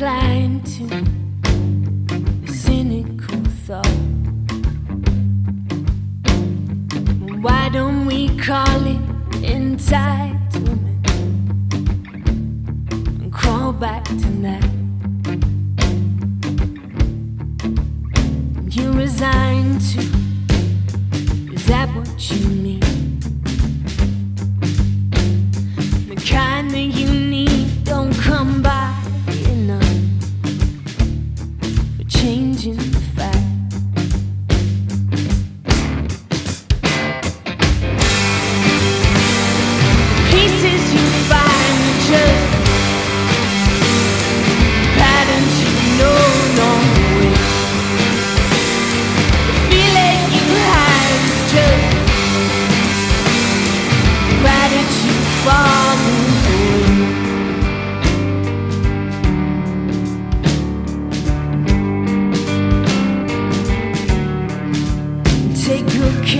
inclined to a cynical thought. Why don't we call it entitlement and crawl back to that? You resign to, is that what you mean?